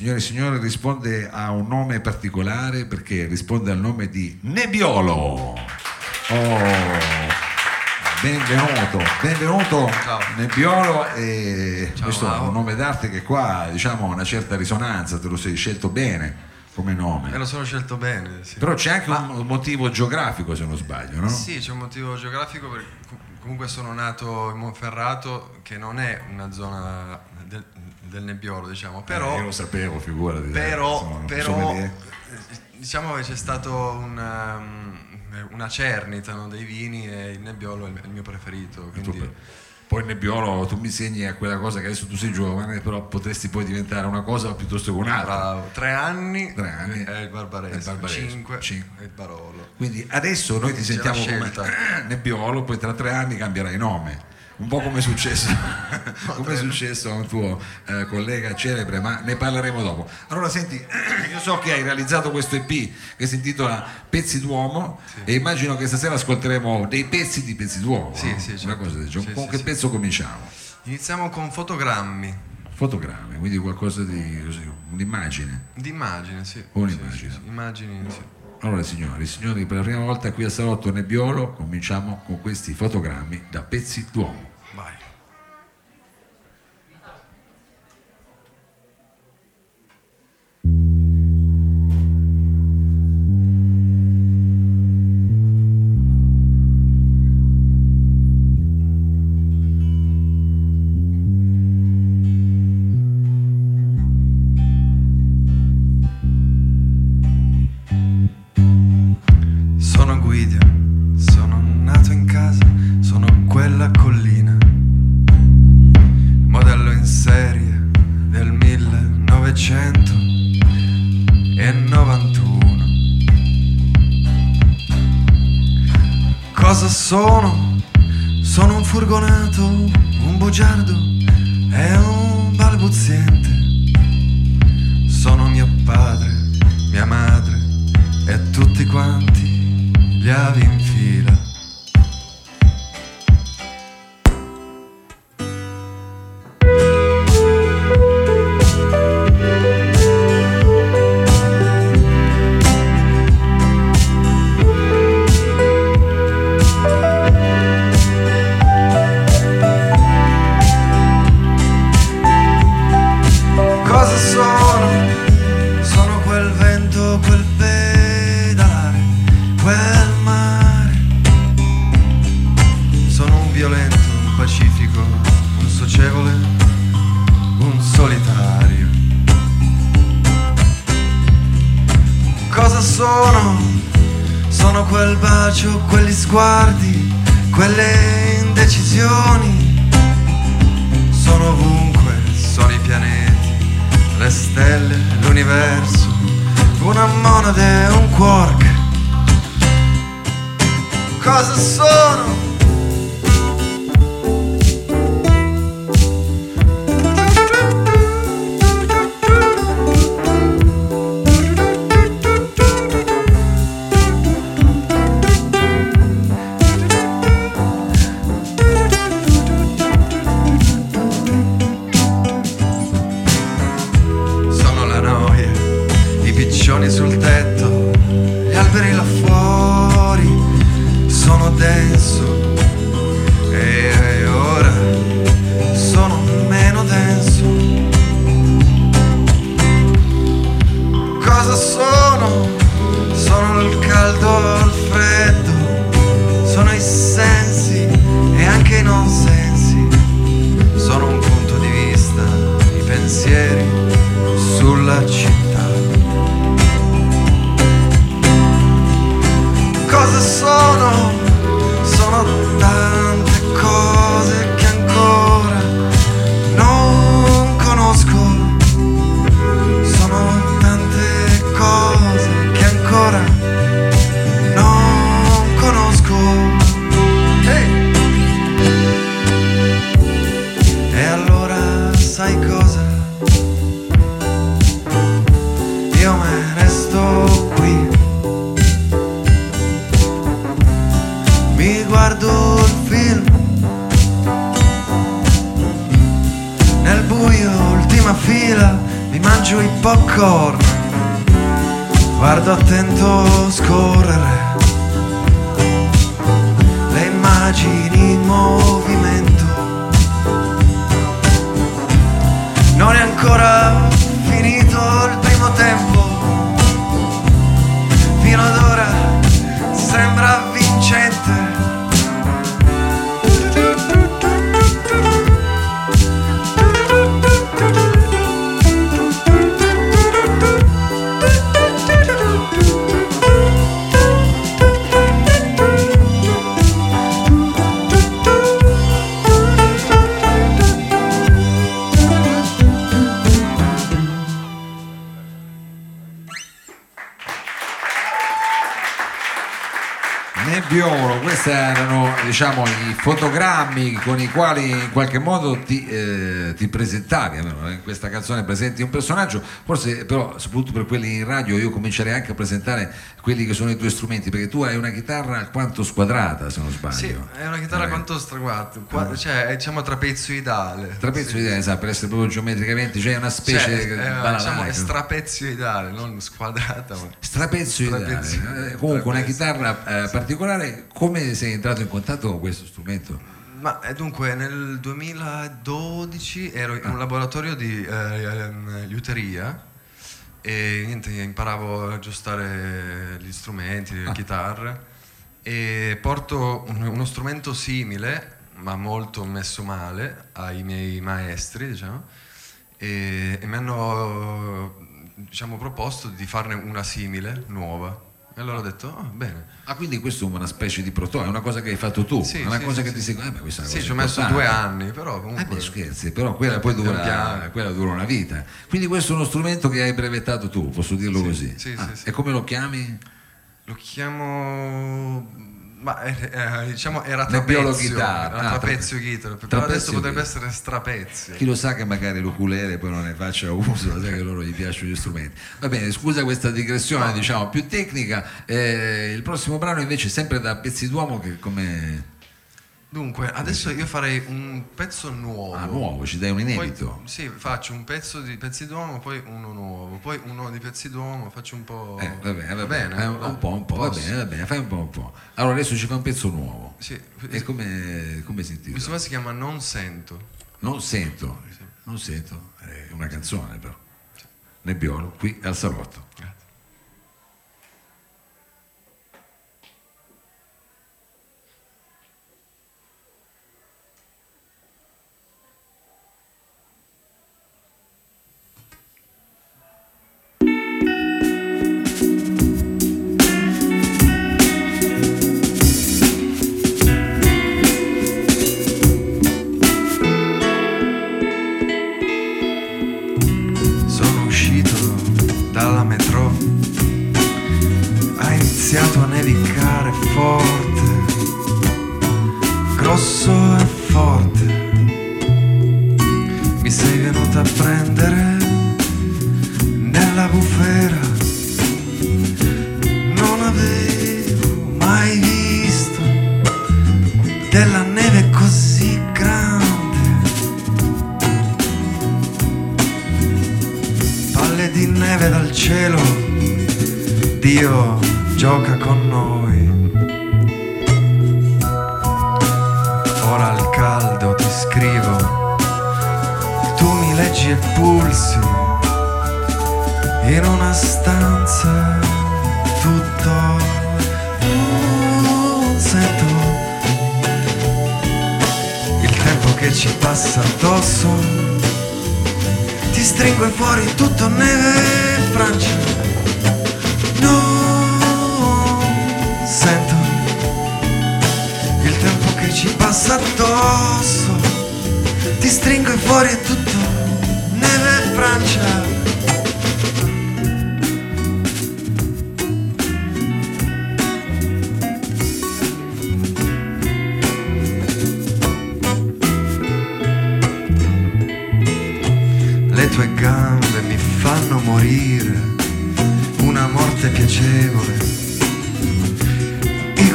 signore e signori, risponde a un nome particolare perché risponde al nome di Nebbiolo. Oh, benvenuto, benvenuto Ciao. Nebbiolo. E Ciao, questo è un nome d'arte che qua diciamo ha una certa risonanza, te lo sei scelto bene come nome. Me lo sono scelto bene, sì. Però c'è anche un motivo geografico se non sbaglio, no? Sì, c'è un motivo geografico perché com- comunque sono nato in Monferrato, che non è una zona del, del Nebbiolo, diciamo, però, Eh, io lo sapevo, figurati. però, insomma, però eh, diciamo che c'è stato una, um, una cernita no, dei vini e il Nebbiolo è il, mio preferito, quindi Poi Nebbiolo tu mi segni a quella cosa che adesso tu sei giovane, però potresti poi diventare una cosa piuttosto che un'altra. bravo, tre anni, Tre anni. è il Barbaresco, cinque, cinque. è il Barolo. Quindi adesso noi ti C'è sentiamo come. Nebbiolo, poi tra tre anni cambierai nome. Un po' come è successo, come è successo a un tuo eh, collega celebre, ma ne parleremo dopo. Allora, senti, io so che hai realizzato questo EP che si intitola Pezzi d'uomo e immagino che stasera ascolteremo dei pezzi di Pezzi d'uomo. Sì, no? sì, Una certo. cosa del genere. Sì, Con sì, che sì. pezzo cominciamo? Iniziamo con fotogrammi, Fotogrammi, quindi qualcosa di così, un'immagine. d'immagine, sì. Un'immagine. Sì, sì, sì, Immagini, sì. Allora signori, signori, per la prima volta qui a Salotto Nebbiolo cominciamo con questi fotogrammi da pezzi d'uomo. Cosa sono? Sono un furgonato, un bugiardo e un balbuziente. Sono mio padre, mia madre e tutti quanti gli avi in fila. Cosa sono? Sono quel bacio, quegli sguardi, quelle indecisioni. Sono ovunque, sono i pianeti, le stelle, l'universo, una monade, un quark. Cosa sono? Fotogrammi con i quali in qualche modo ti, eh, ti presentavi, in questa canzone presenti un personaggio, forse però soprattutto per quelli in radio io comincerei anche a presentare quelli che sono i tuoi strumenti, perché tu hai una chitarra alquanto squadrata se non sbaglio. Sì, è una chitarra Eh, quanto straguardo, qua- cioè è diciamo trapezioidale. Trapezio Sì. esatto, per essere proprio geometricamente, cioè una specie Cioè, di è, banana diciamo, è strapezioidale, non squadrata. Ma... Strapezio Strapezio. ideale. Eh, comunque una Trapezio. chitarra eh, particolare, come sei entrato in contatto con questo strumento? Ma eh, dunque nel 2012 ero in un laboratorio di eh, ehm, liuteria e niente, imparavo a aggiustare gli strumenti, le Ah. chitarre e porto un- uno strumento simile ma molto messo male ai miei maestri, diciamo, e, e mi hanno diciamo, proposto di farne una simile, nuova. E allora ho detto, ah, bene. Ah, quindi questo è una specie di prototipo, è una cosa che hai fatto tu, Sì, è una sì, cosa sì, che ti sei... Eh beh, questa è una Sì, ci ho messo due anni, però Eh comunque... beh, scherzi, però quella poi dura, quella dura una vita. Quindi questo è uno strumento che hai brevettato tu, posso dirlo Sì, così. sì, Ah, sì, sì. E come lo chiami? Lo chiamo. Ma eh, eh, diciamo era trapezio. Era Ah, trapezio trape- chitarra. Però adesso potrebbe essere strapezio. Chi lo sa che magari l'ukulele poi non ne faccia uso, sai che loro gli piacciono gli strumenti. Va bene, scusa questa digressione diciamo più tecnica. Eh, il prossimo brano invece sempre da Pezzi d'Uomo che come... Dunque, adesso io farei un pezzo nuovo. Ah, nuovo, ci dai un inedito. Poi, sì, faccio un pezzo di pezzi d'uomo, poi uno nuovo, poi uno di pezzi d'uomo, faccio un po'. Eh, va bene, va bene, fai un, va- un po', un po', va posso? bene, va bene, fai un po', un po'. Allora adesso ci fa un pezzo nuovo. Sì. E come, come si Questo intitola? qua si chiama Non sento. Non sento, non sento, è una canzone però. Nebbiolo, qui al salotto. Grazie. Che ci passa addosso. Ti stringo fuori tutto neve Francia non sento il tempo che ci passa addosso. Ti stringo fuori tutto neve Francia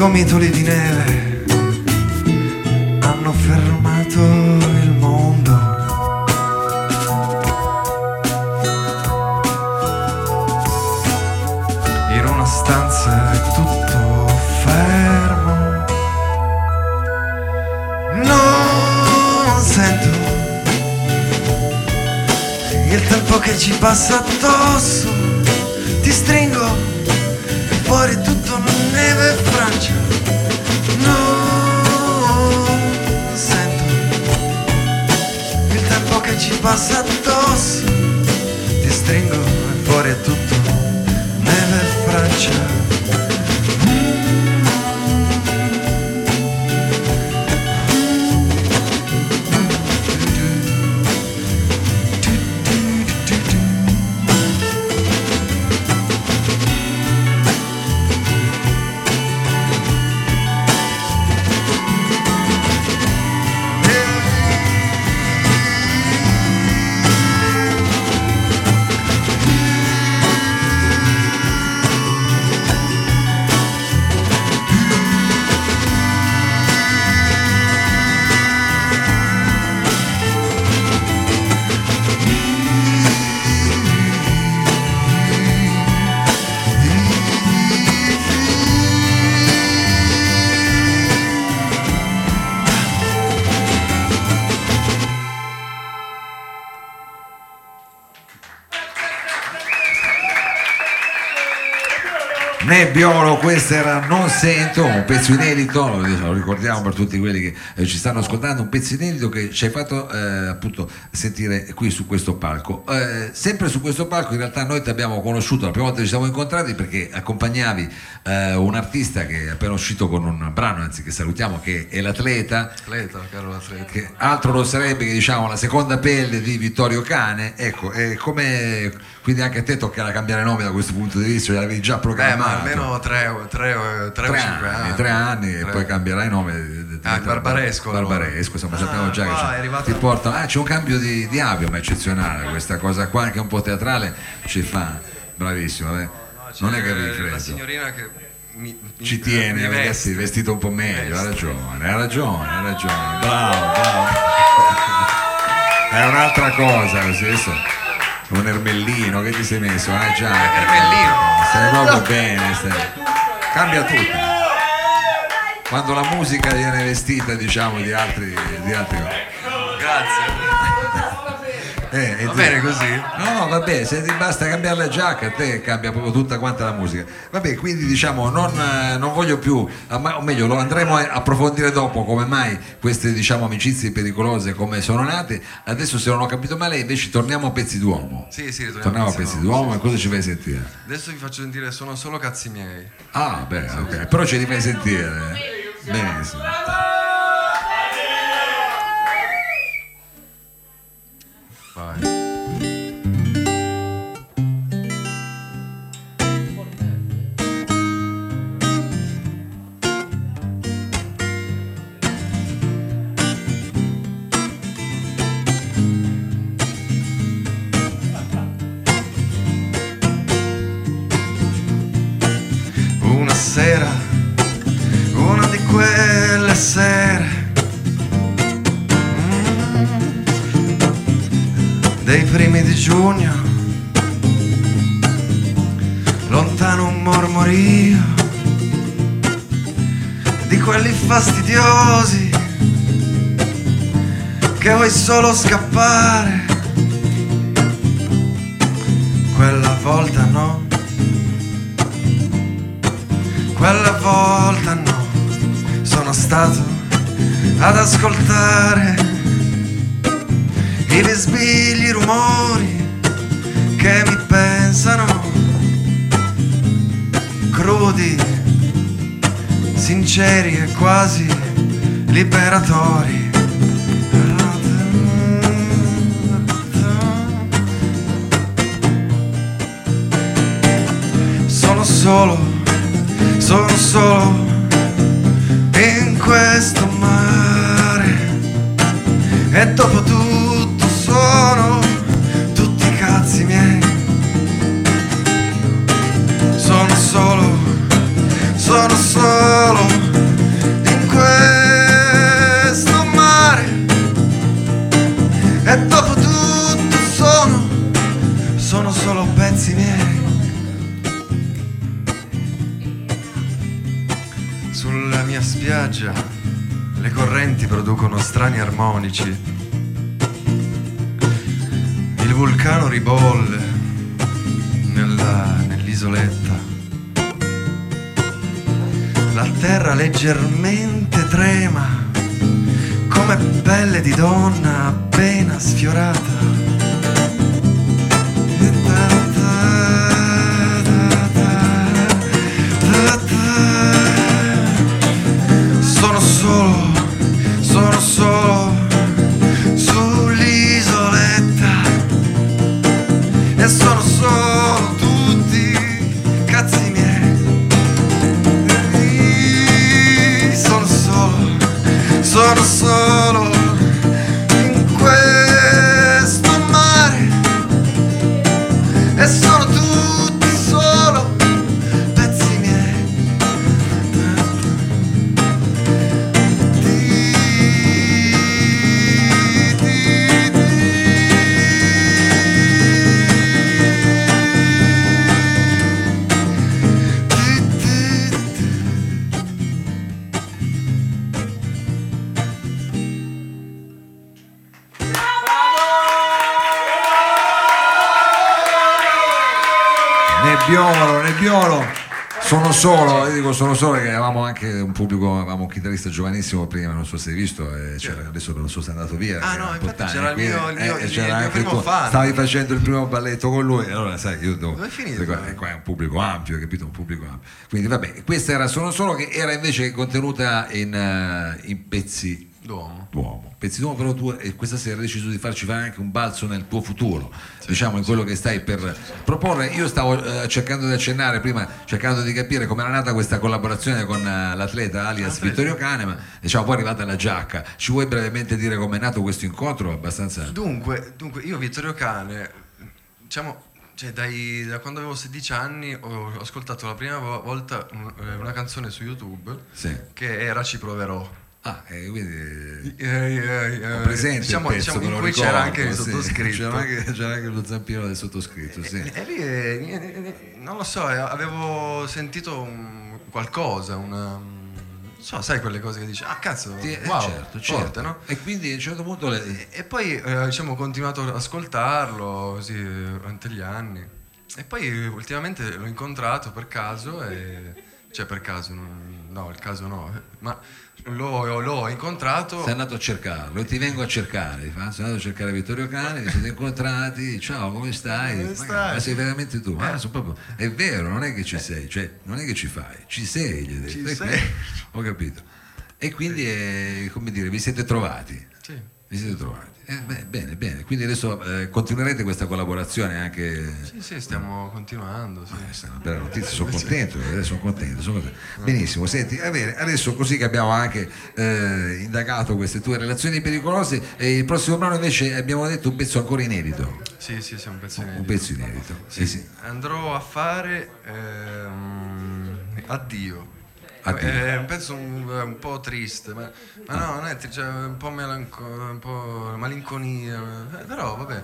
gomitoli di neve hanno fermato il mondo. In una stanza è tutto fermo. Non sento il tempo che ci passa addosso. Non sento il tempo che ci passa addosso. Ti stringo fuori è tutto neve e Francia. Nebbiolo, questo era Non Sento, un pezzo inedito, lo ricordiamo per tutti quelli che eh, ci stanno ascoltando, un pezzo inedito che ci hai fatto eh, appunto sentire qui su questo palco. Eh, sempre su questo palco in realtà noi ti abbiamo conosciuto la prima volta che ci siamo incontrati perché accompagnavi eh, un artista che è appena uscito con un brano, anzi che salutiamo, che è l'atleta. Atleta, caro l'atleta. Che altro non sarebbe che diciamo la seconda pelle di Vittorio Cane, ecco, e come quindi anche a te toccherà cambiare nome da questo punto di vista, l'avevi già programmato. Almeno 3 o tre 5 anni, anni. tre anni e Tre. poi cambierai nome. Ah, Barbaresco. Barbaresco, insomma, Ah, sappiamo già che c'è- ti portano. Ah, c'è un cambio di, di avio, ma eccezionale questa cosa qua, anche un po' teatrale ci fa. Bravissimo, eh. non è che avevi La freddo. signorina che mi, mi- Ci tiene mi veste. vestito un po' meglio, ha ragione, ha ragione, ha ragione. Bravo, bravo. È un'altra cosa, così adesso un ermellino che ti sei messo, ah già. Ermellino. Stai proprio bene, stai. Cambia tutto. Quando la musica viene vestita, diciamo, di altri, di altri Grazie. Eh, Va bene così? No, no, vabbè, se ti basta cambiare la giacca, a te cambia proprio tutta quanta la musica. Vabbè, quindi diciamo, non, eh, non voglio più, ah, o meglio, lo andremo a approfondire dopo come mai queste diciamo, amicizie pericolose come sono nate. Adesso se non ho capito male, invece torniamo a pezzi d'uomo. Sì, sì, torniamo Torniamo a pezzi d'uomo, d'uomo e cosa ci fai sentire? Adesso vi faccio sentire sono solo cazzi miei. Ah, beh, ok, però ce li fai sentire. Benissimo. Vai. Solo scappare. Quella volta no. Quella volta no, sono stato ad ascoltare i bisbigli rumori che mi pensano crudi, sinceri e quasi liberatori. Solo sono solo in questo mare strani armonici. Il vulcano ribolle nella- nell'isoletta. La terra leggermente trema come pelle di donna appena sfiorata. Nebbiolo. Sono solo, io dico sono solo perché avevamo anche un pubblico, avevamo un chitarrista giovanissimo prima, non so se hai visto, eh, adesso non so se è andato via. Ah, no, infatti c'era il mio- il mio- eh, il mio primo tu. fan. Stavi facendo il primo balletto con lui, allora sai, io devo, Dove è finito? perché qua, qua è un pubblico ampio, capito? Un pubblico ampio. Quindi vabbè, questa era Sono solo che era invece contenuta in, eh, in pezzi L'uomo. d'uomo. Pezzi d'uomo, però tu eh, questa sera hai deciso di farci fare anche un balzo nel tuo futuro, diciamo in quello che stai per proporre. Io stavo eh, cercando di accennare prima, cercando di capire come era nata questa collaborazione con eh, l'atleta alias Vittorio Canema, diciamo poi è arrivata la giacca. Ci vuoi brevemente dire come è nato questo incontro? Abbastanza... Dunque, dunque, io Vittorio Cane, diciamo, cioè dai- da quando avevo 16 anni ho ascoltato la prima vo- volta un- eh, una canzone su YouTube Sì. che era Ci proverò. Ah, e quindi... Eh, eh, eh, presente diciamo, il pezzo, diciamo, in cui ricordo, c'era anche il sì. sottoscritto. C'era anche, c'era anche lo zampino del sottoscritto, sì. E lì, eh, eh, non lo so, eh, avevo sentito un- qualcosa, una... Non so, sai quelle cose che dici, ah cazzo, Sì, eh, wow, certo, forte, certo. no? E quindi a un certo punto... le- E, poi eh, diciamo, ho continuato ad ascoltarlo così eh, durante gli anni. E poi eh, ultimamente l'ho incontrato per caso e... Cioè per caso, no, il caso no, eh, ma l'ho, l'ho incontrato... Sei andato a cercarlo ti vengo a cercare, fa, sono andato a cercare Vittorio Cani, vi siete incontrati, ciao come stai? Come Ma- stai? Ma sei veramente tu? Ma sono proprio- è vero, non è che ci sei, cioè non è che ci fai, ci sei, gli ho detto. Ci sei. Ho capito. E quindi eh, come dire, vi siete trovati? Sì. Vi siete trovati? Eh, beh, bene, bene. Quindi adesso eh, continuerete questa collaborazione anche Sì, sì, stiamo continuando. Sì. questa è una bella notizia, sono contento, eh, sono contento, sono contento. Benissimo, senti, bene, adesso così che abbiamo anche eh, indagato queste tue relazioni pericolose, e il prossimo brano invece abbiamo detto un pezzo ancora inedito, Sì, sì, sì, un pezzo un inedito. pezzo inedito. Sì, sì. Andrò a fare ehm, Addio. È un pezzo un, un po' triste, ma, ma no, non è triste, cioè, un po' melanco, un po' malinconia, eh, però vabbè.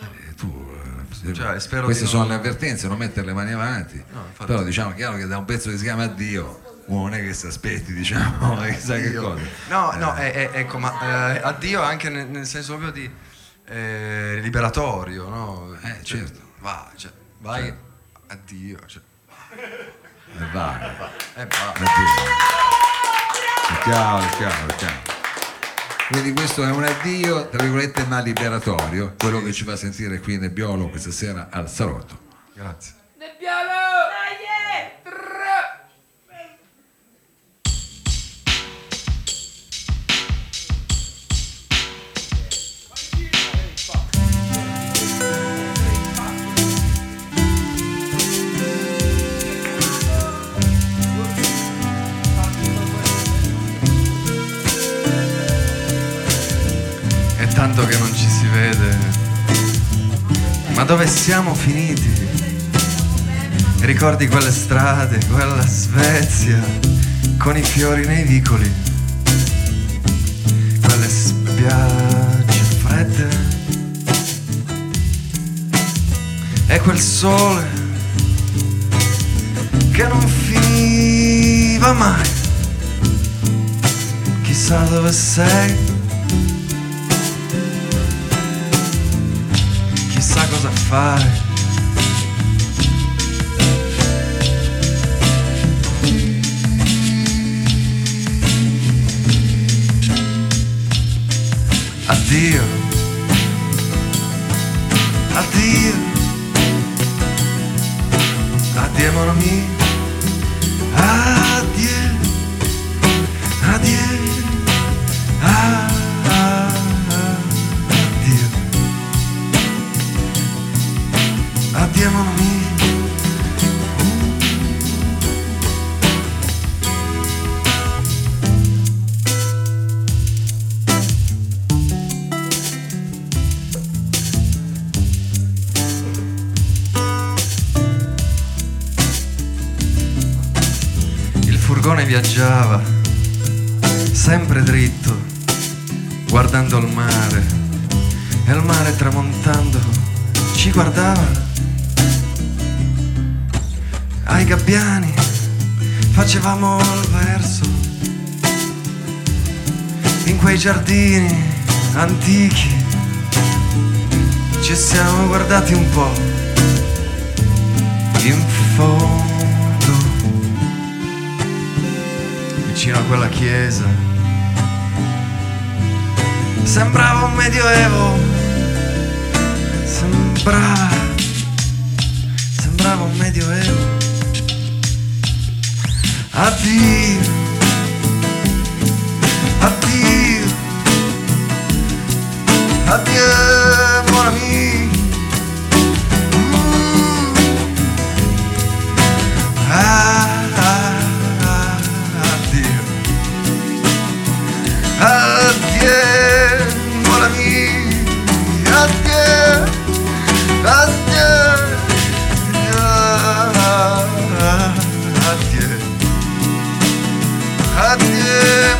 Eh, tu, eh, Cioè, queste sono non- le avvertenze, non mettere le mani avanti, No, però diciamo chiaro che da un pezzo che si chiama Addio, uno non è che si aspetti, diciamo, chissà che cosa. No, Eh, no, è- ecco, ma eh, addio anche nel, nel senso proprio di eh, liberatorio, no? Eh, Cioè, certo. Va, cioè, vai, addio. Cioè, eh, vai. Eh, va. È chiaro, è chiaro, è chiaro. Quindi questo è un addio, tra virgolette, ma liberatorio, quello che ci fa sentire qui Nebbiolo questa sera al Salotto. Grazie. Nebbiolo! Dove siamo finiti? Ricordi quelle strade, quella Svezia, con i fiori nei vicoli, quelle spiagge fredde e quel sole che non finiva va mai, chissà dove sei. Chissà cosa quei giardini antichi ci siamo guardati un po'. In fondo vicino a quella chiesa. Sembrava un medioevo, sembrava, sembrava un medioevo. Addio, addio, mon ami. Mm. Ah, ah, ah, addio. Adieu, mon ami. Adieu, adieu. Ah, ah, Adieu. Adieu,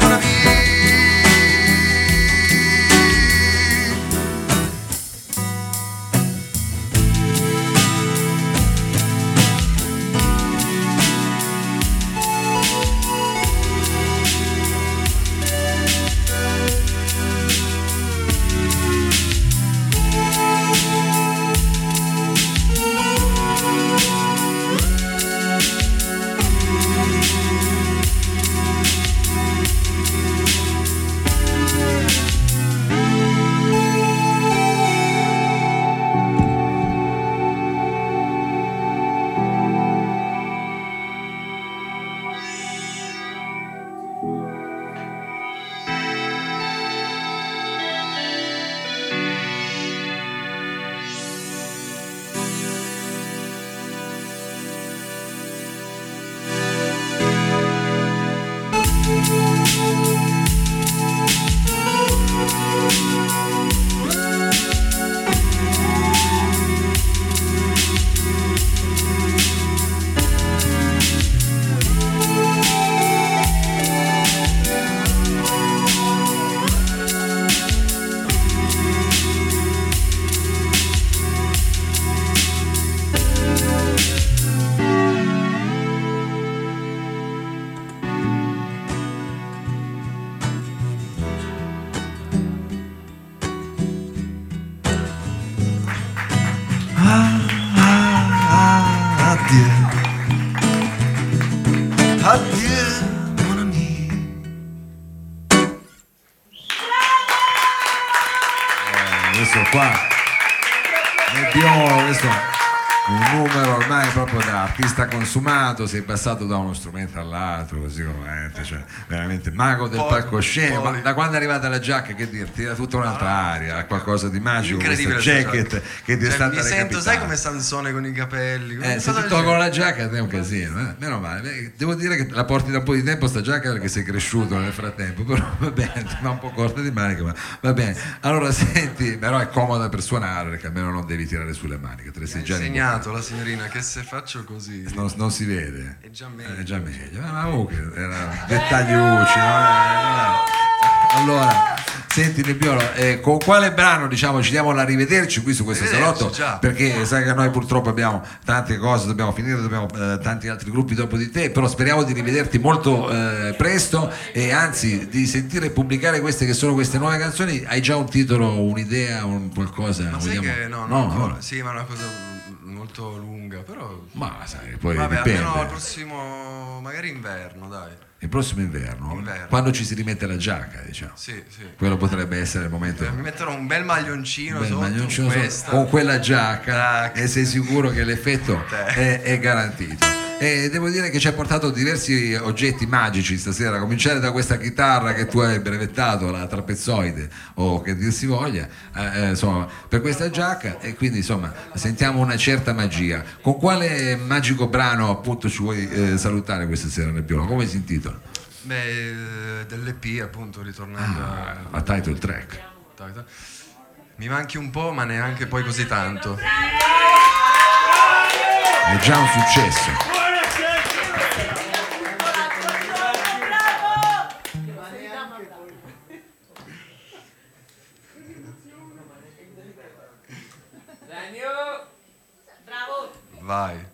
consumato, è passato da uno strumento all'altro, così come cioè, veramente mago del palcoscenico. Ma da quando è arrivata la giacca, che dirti, era tutta un'altra aria, ha qualcosa di magico, questa Incredibile jacket questa che ti è Cioè, stata mi sento, recapitata. sai come Sansone con i capelli? Eh, se ti tolgono la giacca è un casino, eh? meno male. Beh, Devo dire che la porti da un po' di tempo sta giacca perché sei cresciuto nel frattempo, però va bene, va un po' corta di maniche, ma va bene. Allora senti, però è comoda per suonare perché almeno non devi tirare sulle maniche, te le sei già insegnato la signorina che se faccio così non, non si vede. è già meglio. È già meglio. Ma comunque erano dettagliucci, no? Eh, Allora, Senti Nebbiolo, eh, con quale brano diciamo ci diamo l'arrivederci qui su questo salotto? Perché sai che noi purtroppo abbiamo tante cose, dobbiamo finire, dobbiamo eh, tanti altri gruppi dopo di te, però speriamo di rivederti molto eh, presto e anzi di sentire pubblicare queste che sono queste nuove canzoni. Hai già un titolo, un'idea, un qualcosa? Ma sai Vogliamo- che no, no, no, no. Sì, ma è una cosa molto lunga, però Ma sai, poi vabbè, dipende. almeno al prossimo magari inverno, dai. Il prossimo inverno, Inverno. quando ci si rimette la giacca, diciamo. Sì, sì. Quello potrebbe essere il momento. Mi metterò un bel maglioncino Bel sotto maglioncino con con quella giacca Tac. e sei sicuro che l'effetto è, è garantito. E devo dire che ci ha portato diversi oggetti magici stasera, a cominciare da questa chitarra che tu hai brevettato, la trapezzoide o che dir si voglia, eh, eh, insomma, per questa giacca e quindi insomma sentiamo una certa magia. Con quale magico brano appunto ci vuoi eh, salutare questa sera Nebbiolo? Come si intitola? Beh, eh, dell'EP appunto, ritornando a... La title track. Dai. Mi manchi un po', ma neanche poi così tanto. È già un successo. Vai.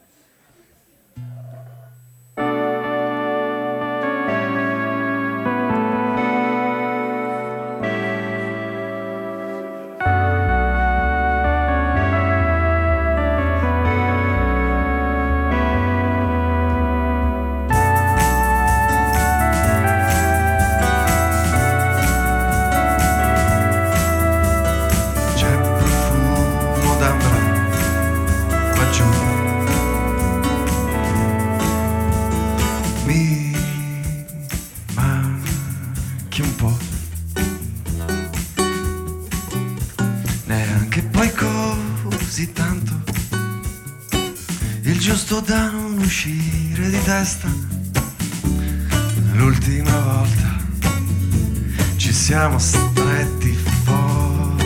Siamo stretti forte,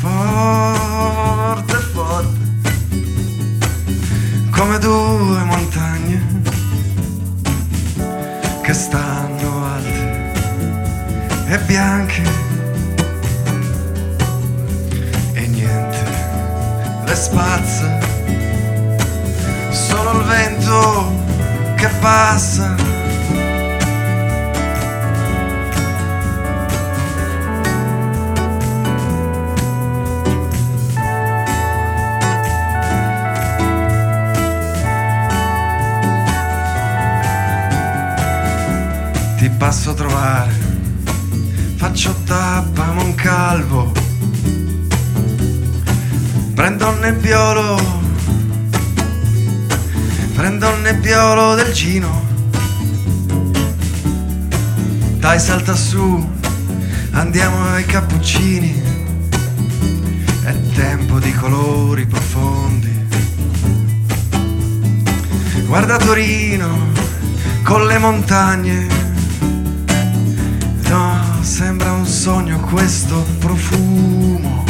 forte, forte, come due montagne che stanno alte e bianche e niente le spazza, solo il vento che passa. Passo a trovare, faccio tappa a un calvo, prendo il nebbiolo, prendo il nebbiolo del Gino, dai salta su, andiamo ai cappuccini, è tempo di colori profondi. Guarda Torino con le montagne. Sogno questo profumo.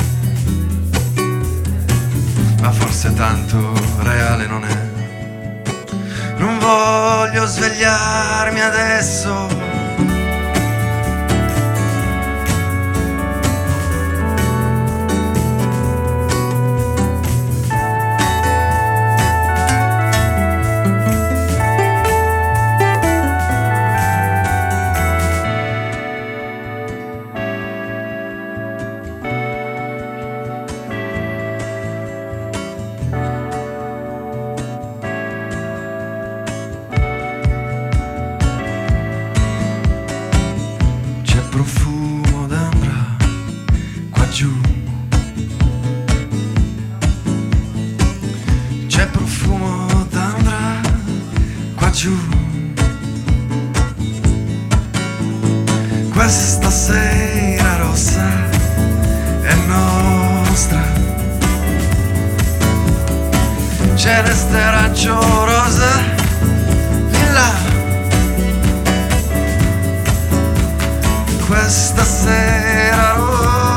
Ma forse tanto reale non è. Non voglio svegliarmi adesso. Celeste raggio rosa di là. questa sera rossa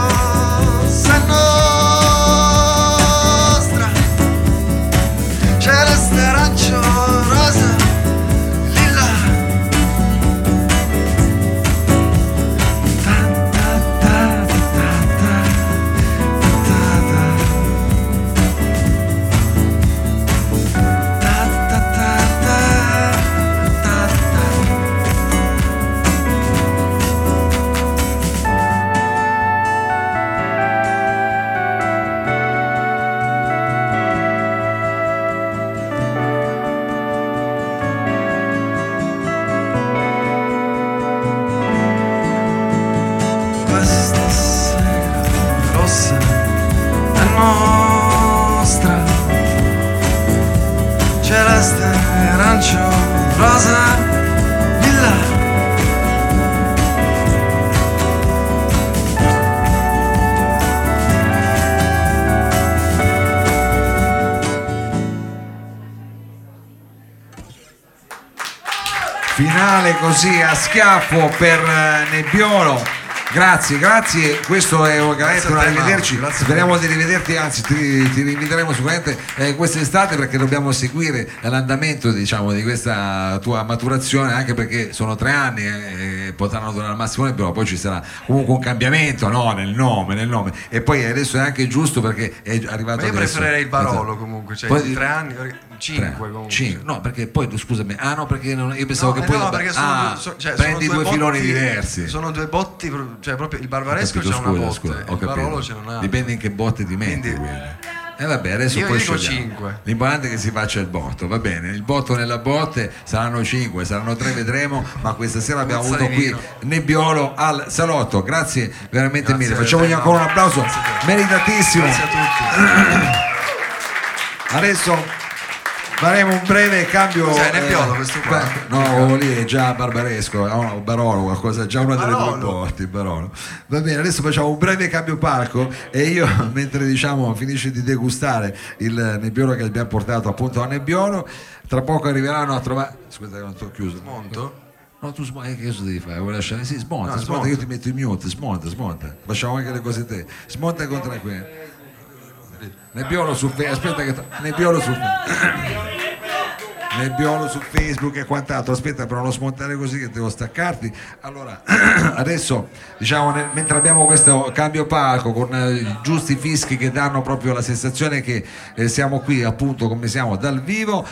celeste, arancio, rosa, lilla. finale così a schiaffo per eh, Nebbiolo Grazie, grazie. Questo è veramente un arrivederci. Speriamo di rivederti, anzi ti, ti rinviteremo sicuramente eh, quest'estate perché dobbiamo seguire l'andamento diciamo, di questa tua maturazione, anche perché sono tre anni eh, e potranno durare al massimo, però poi ci sarà comunque un cambiamento no? nel nome, nel nome. E poi adesso è anche giusto perché è arrivato Ma io adesso. preferirei il Barolo comunque, cioè Poi- tre anni, cinque comunque. Cinque. No, perché poi tu scusami, ah no, perché non- io pensavo No, che eh poi no, la- perché sono ah, due, so- cioè, prendi due, due filoni botti- diversi. Sono due botti, cioè proprio il barbaresco c'è una botte, scusa, il barolo ce n'è una. Dipende in che botte ti metti. Quindi- quindi. E vabbè, adesso Io poi dico scegliamo. cinque. L'importante è che si faccia il botto, va bene. Il botto nella botte saranno 5, saranno 3, vedremo. Ma questa sera abbiamo Puzza avuto qui. Nebbiolo al salotto. Grazie veramente Grazie mille. Facciamogli ancora un applauso meritatissimo. Grazie a tutti. Adesso faremo un breve cambio. Cos'è, Nebbiolo questo qua? No, lì è già barbaresco, no, Barolo, qualcosa, già una delle due botti, Barolo. Va bene, adesso facciamo un breve cambio palco e io, mentre diciamo finisce di degustare il nebbiolo che abbiamo portato appunto a Nebbiolo, tra poco arriveranno a trovare. Scusa, non ti ho chiuso. Monto? No, tu smonta, che cosa devi fare? Vuoi lasciare? Sì, smonta, No, smonta, smonta. io ti metto in mute, smonta, smonta. Facciamo anche le cose te. Smonta con tranquillo. Nebbiolo su Facebook, aspetta che Nebbiolo su Nebbiolo su Facebook e quant'altro. Aspetta, però non smontare così che devo staccarti. Allora, adesso diciamo mentre abbiamo questo cambio palco con eh, i giusti fischi che danno proprio la sensazione che eh, siamo qui appunto come siamo dal vivo.